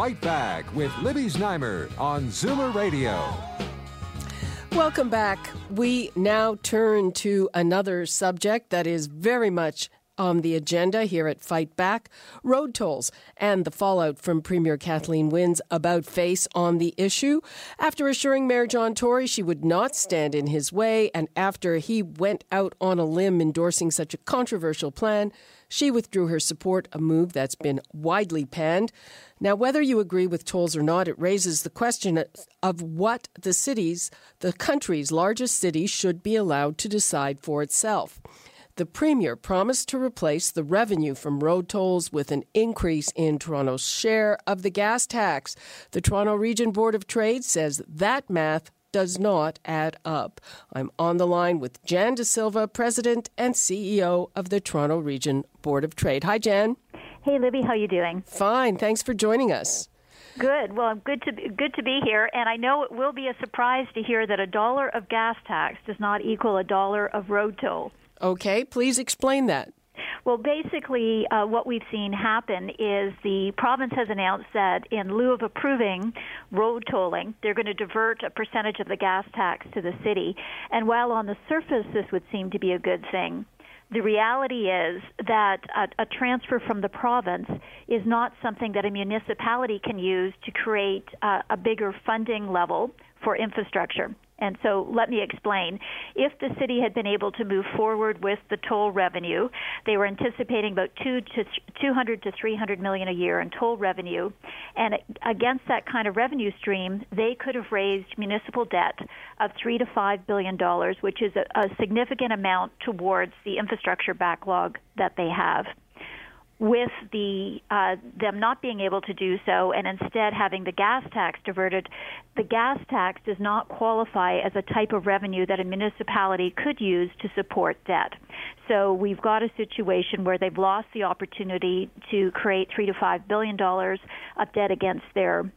Fight Back with Libby Znaimer on Zoomer Radio. Welcome back. We now turn to another subject that is very much on the agenda here at Fight Back road tolls and the fallout from Premier Kathleen Wynne's about face on the issue. After assuring Mayor John Tory she would not stand in his way, and after he went out on a limb endorsing such a controversial plan, she withdrew her support, a move that's been widely panned. Now, whether you agree with tolls or not, it raises the question of what the cities, the country's largest city, should be allowed to decide for itself. The Premier promised to replace the revenue from road tolls with an increase in Toronto's share of the gas tax. The Toronto Region Board of Trade says that math does not add up. I'm on the line with Jan De Silva, President and CEO of the Toronto Region Board of Trade. Hi, Jan. Hey, Libby, how you doing? Fine. Thanks for joining us. Good. Well, good to good to be here, and I know it will be a surprise to hear that a dollar of gas tax does not equal a dollar of road toll. Okay, please explain that. Well, basically, uh, what we've seen happen is the province has announced that in lieu of approving road tolling, they're going to divert a percentage of the gas tax to the city. And while on the surface this would seem to be a good thing, the reality is that a, a, transfer from the province is not something that a municipality can use to create uh, a bigger funding level for infrastructure. And so let me explain. If the city had been able to move forward with the toll revenue, they were anticipating about two to 200 to 300 million a year in toll revenue, and against that kind of revenue stream, they could have raised municipal debt of three to five billion dollars, which is a, a significant amount towards the infrastructure backlog that they have with the uh, them not being able to do so and instead having the gas tax diverted, the gas tax does not qualify as a type of revenue that a municipality could use to support debt. So we've got a situation where they've lost the opportunity to create three to five billion dollars of debt against their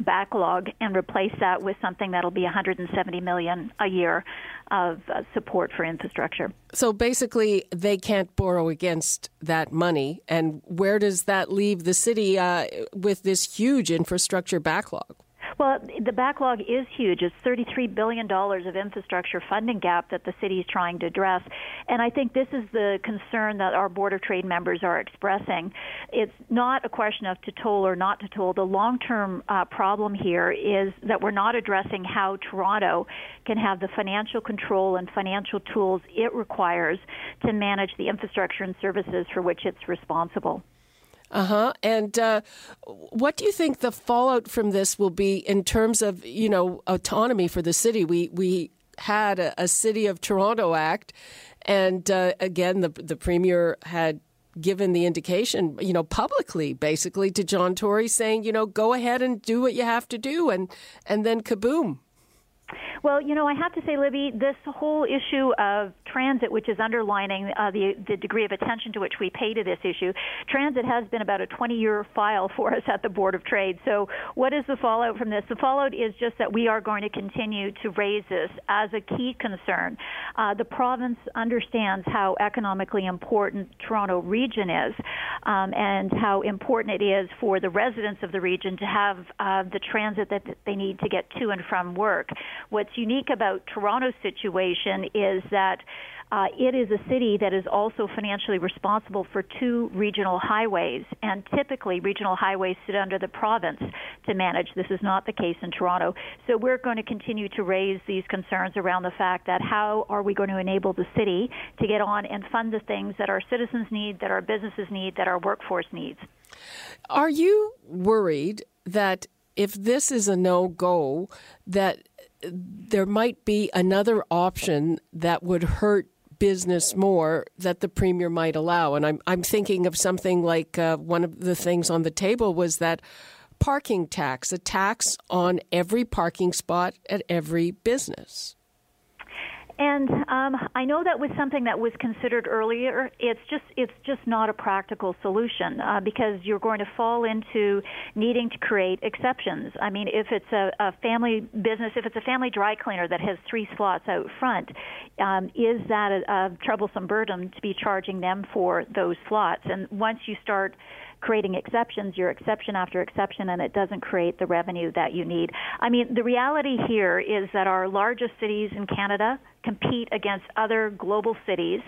backlog and replace that with something that'll be 170 million a year of uh, support for infrastructure. So basically, they can't borrow against that money. And where does that leave the city uh, with this huge infrastructure backlog? Well, the backlog is huge. It's $33 billion of infrastructure funding gap that the city is trying to address. And I think this is the concern that our Board of Trade members are expressing. It's not a question of to toll or not to toll. The long term uh, problem here is that we're not addressing how Toronto can have the financial control and financial tools it requires to manage the infrastructure and services for which it's responsible. Uh huh. And uh, what do you think the fallout from this will be in terms of you know autonomy for the city? We we had a, a City of Toronto Act, and uh, again the the premier had given the indication, you know, publicly, basically to John Tory, saying, you know, go ahead and do what you have to do, and and then kaboom. Well, you know, I have to say, Libby, this whole issue of transit, which is underlining uh, the the degree of attention to which we pay to this issue, transit has been about a 20-year file for us at the Board of Trade. So, what is the fallout from this? The fallout is just that we are going to continue to raise this as a key concern. Uh, the province understands how economically important Toronto region is, um, and how important it is for the residents of the region to have uh, the transit that they need to get to and from work. What's unique about Toronto's situation is that uh, it is a city that is also financially responsible for two regional highways, and typically regional highways sit under the province to manage. This is not the case in Toronto. So we're going to continue to raise these concerns around the fact that how are we going to enable the city to get on and fund the things that our citizens need, that our businesses need, that our workforce needs. Are you worried that if this is a no go, that there might be another option that would hurt business more that the premier might allow. And I'm I'm thinking of something like uh, one of the things on the table was that parking tax, a tax on every parking spot at every business. And um, I know that was something that was considered earlier. It's just it's just not a practical solution uh, because you're going to fall into needing to create exceptions. I mean, if it's a, a family business, if it's a family dry cleaner that has three slots out front, um, is that a, a troublesome burden to be charging them for those slots? And once you start creating exceptions, you're exception after exception, and it doesn't create the revenue that you need. I mean, the reality here is that our largest cities in Canada compete against other global cities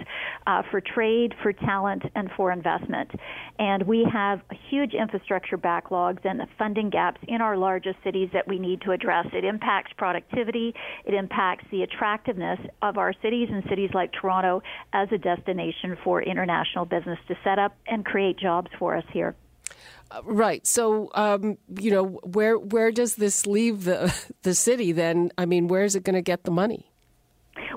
uh, for trade, for talent, and for investment. And we have huge infrastructure backlogs and funding gaps in our largest cities that we need to address. It impacts productivity, it impacts the attractiveness of our cities and cities like Toronto as a destination for international business to set up and create jobs for us here. Uh, right. So, um, you know, where where does this leave the the city then? I mean, where is it going to get the money?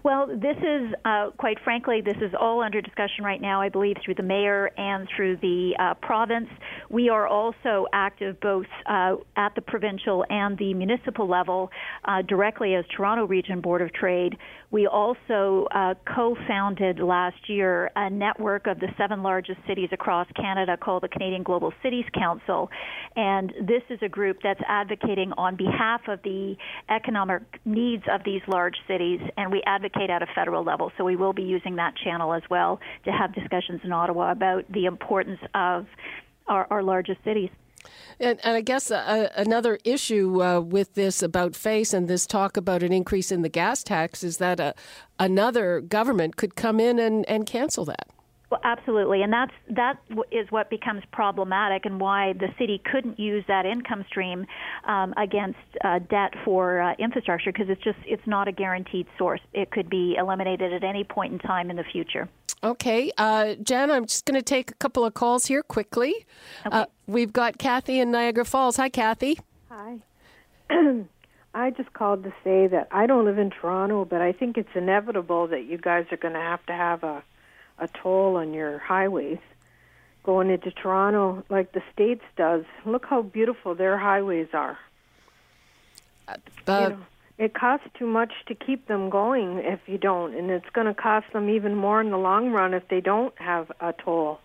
Well, this is, uh, quite frankly, this is all under discussion right now, I believe, through the mayor and through the uh, province. We are also active both uh, at the provincial and the municipal level uh, directly as Toronto Region Board of Trade. We also uh, co founded last year a network of the seven largest cities across Canada called the Canadian Global Cities Council. And this is a group that's advocating on behalf of the economic needs of these large cities, and we advocate at a federal level. So we will be using that channel as well to have discussions in Ottawa about the importance of our, our largest cities. And, and I guess uh, another issue uh, with this about face and this talk about an increase in the gas tax is that uh, another government could come in and, and cancel that. Well, absolutely, and that's that is what becomes problematic, and why the city couldn't use that income stream um, against uh, debt for uh, infrastructure because it's just it's not a guaranteed source. It could be eliminated at any point in time in the future. Okay, uh, Jen, I'm just going to take a couple of calls here quickly. Okay. Uh, we've got Kathy in Niagara Falls. Hi, Kathy. Hi. I just called to say that I don't live in Toronto, but I think it's inevitable that you guys are going to have to have a, a toll on your highways going into Toronto like the States does. Look how beautiful their highways are. Uh, you know, it costs too much to keep them going if you don't, and it's going to cost them even more in the long run if they don't have a toll.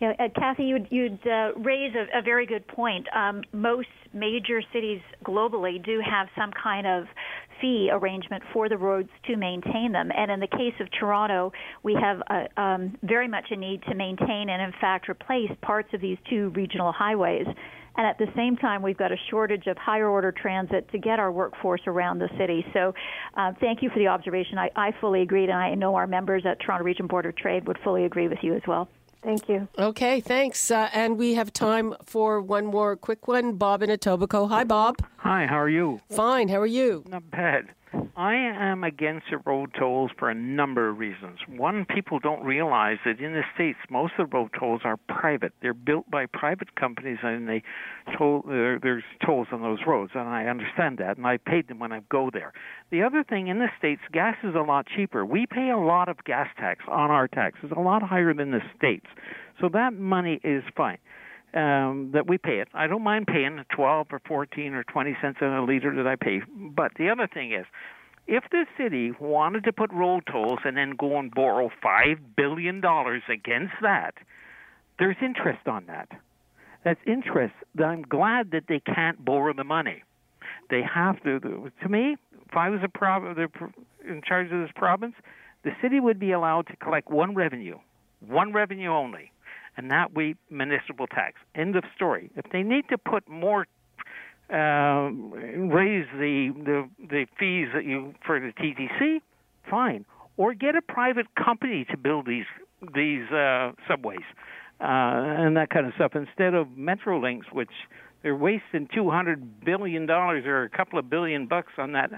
You know, uh, Kathy, you'd, you'd uh, raise a, a, very good point. Um, most major cities globally do have some kind of fee arrangement for the roads to maintain them. And in the case of Toronto, we have a, um, very much a need to maintain and, in fact, replace parts of these two regional highways. And at the same time, we've got a shortage of higher order transit to get our workforce around the city. So uh, thank you for the observation. I, I fully agree, and I know our members at Toronto Region Board of Trade would fully agree with you as well. Thank you. Okay, thanks. Uh, and we have time for one more quick one. Bob in Etobicoke. Hi, Bob. Hi, how are you? Fine, how are you? Not bad. I am against the road tolls for a number of reasons. One, people don't realize that in the states, most of the road tolls are private. They're built by private companies, and they toll there, there's tolls on those roads, and I understand that, and I paid them when I go there. The other thing in the states, gas is a lot cheaper. We pay a lot of gas tax on our taxes, a lot higher than the states, so that money is fine um, that we pay it. I don't mind paying 12 or 14 or 20 cents a liter that I pay. But the other thing is, if the city wanted to put road tolls and then go and borrow $5 billion against that, there's interest on that. That's interest. I'm glad that they can't borrow the money. They have to. To me, if I was a prov- in charge of this province, the city would be allowed to collect one revenue, one revenue only and that would be municipal tax. End of story. If they need to put more, uh, raise the, the the fees that you for the TTC, fine, or get a private company to build these these uh, subways uh, and that kind of stuff instead of Metrolinx, which they're wasting two hundred billion dollars or a couple of billion bucks on that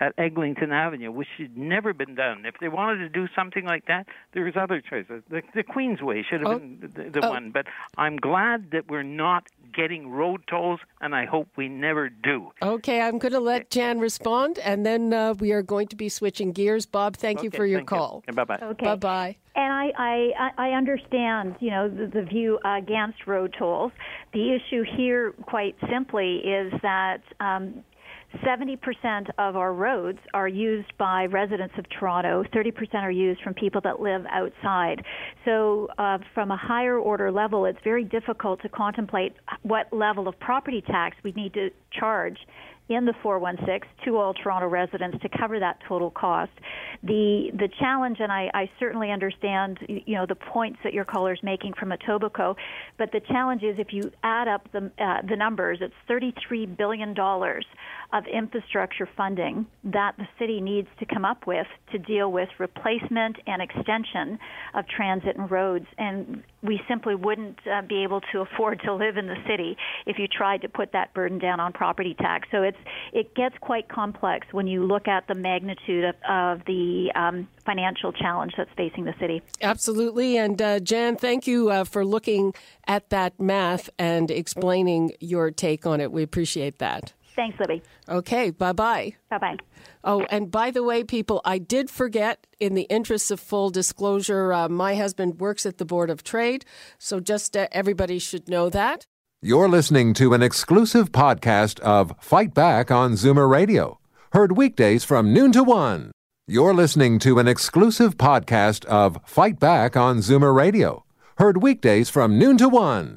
at Eglinton Avenue, which had never been done. If they wanted to do something like that, there's other choices. The, the Queensway should have oh. been the, the oh. one, but I'm glad that we're not getting road tolls, and I hope we never do. Okay, I'm going to let Jan respond, and then uh, we are going to be switching gears. Bob, thank okay, you for your thank call. Bye bye. Okay. Bye bye. And I, I, I understand, you know, the, the view against road tolls. The issue here, quite simply, is that um, 70% of our roads are used by residents of Toronto. 30% are used from people that live outside. So, uh, from a higher order level, it's very difficult to contemplate what level of property tax we need to charge in the 416 to all Toronto residents to cover that total cost. The the challenge, and I, I certainly understand, you know, the points that your caller is making from Etobicoke, but the challenge is if you add up the uh, the numbers, it's 33 billion dollars of infrastructure funding that the city needs to come up with to deal with replacement and extension of transit and roads, and we simply wouldn't uh, be able to afford to live in the city if you tried to put that burden down on property tax. So it's it gets quite complex when you look at the magnitude of, of the um, financial challenge that's facing the city. Absolutely. And uh, Jan, thank you uh, for looking at that math and explaining your take on it. We appreciate that. Thanks, Libby. Okay, bye bye. Bye bye. Oh, and by the way, people, I did forget, in the interests of full disclosure, uh, my husband works at the Board of Trade, so just uh, everybody should know that. You're listening to an exclusive podcast of Fight Back on Zoomer Radio, heard weekdays from noon to one. You're listening to an exclusive podcast of Fight Back on Zoomer Radio, heard weekdays from noon to one.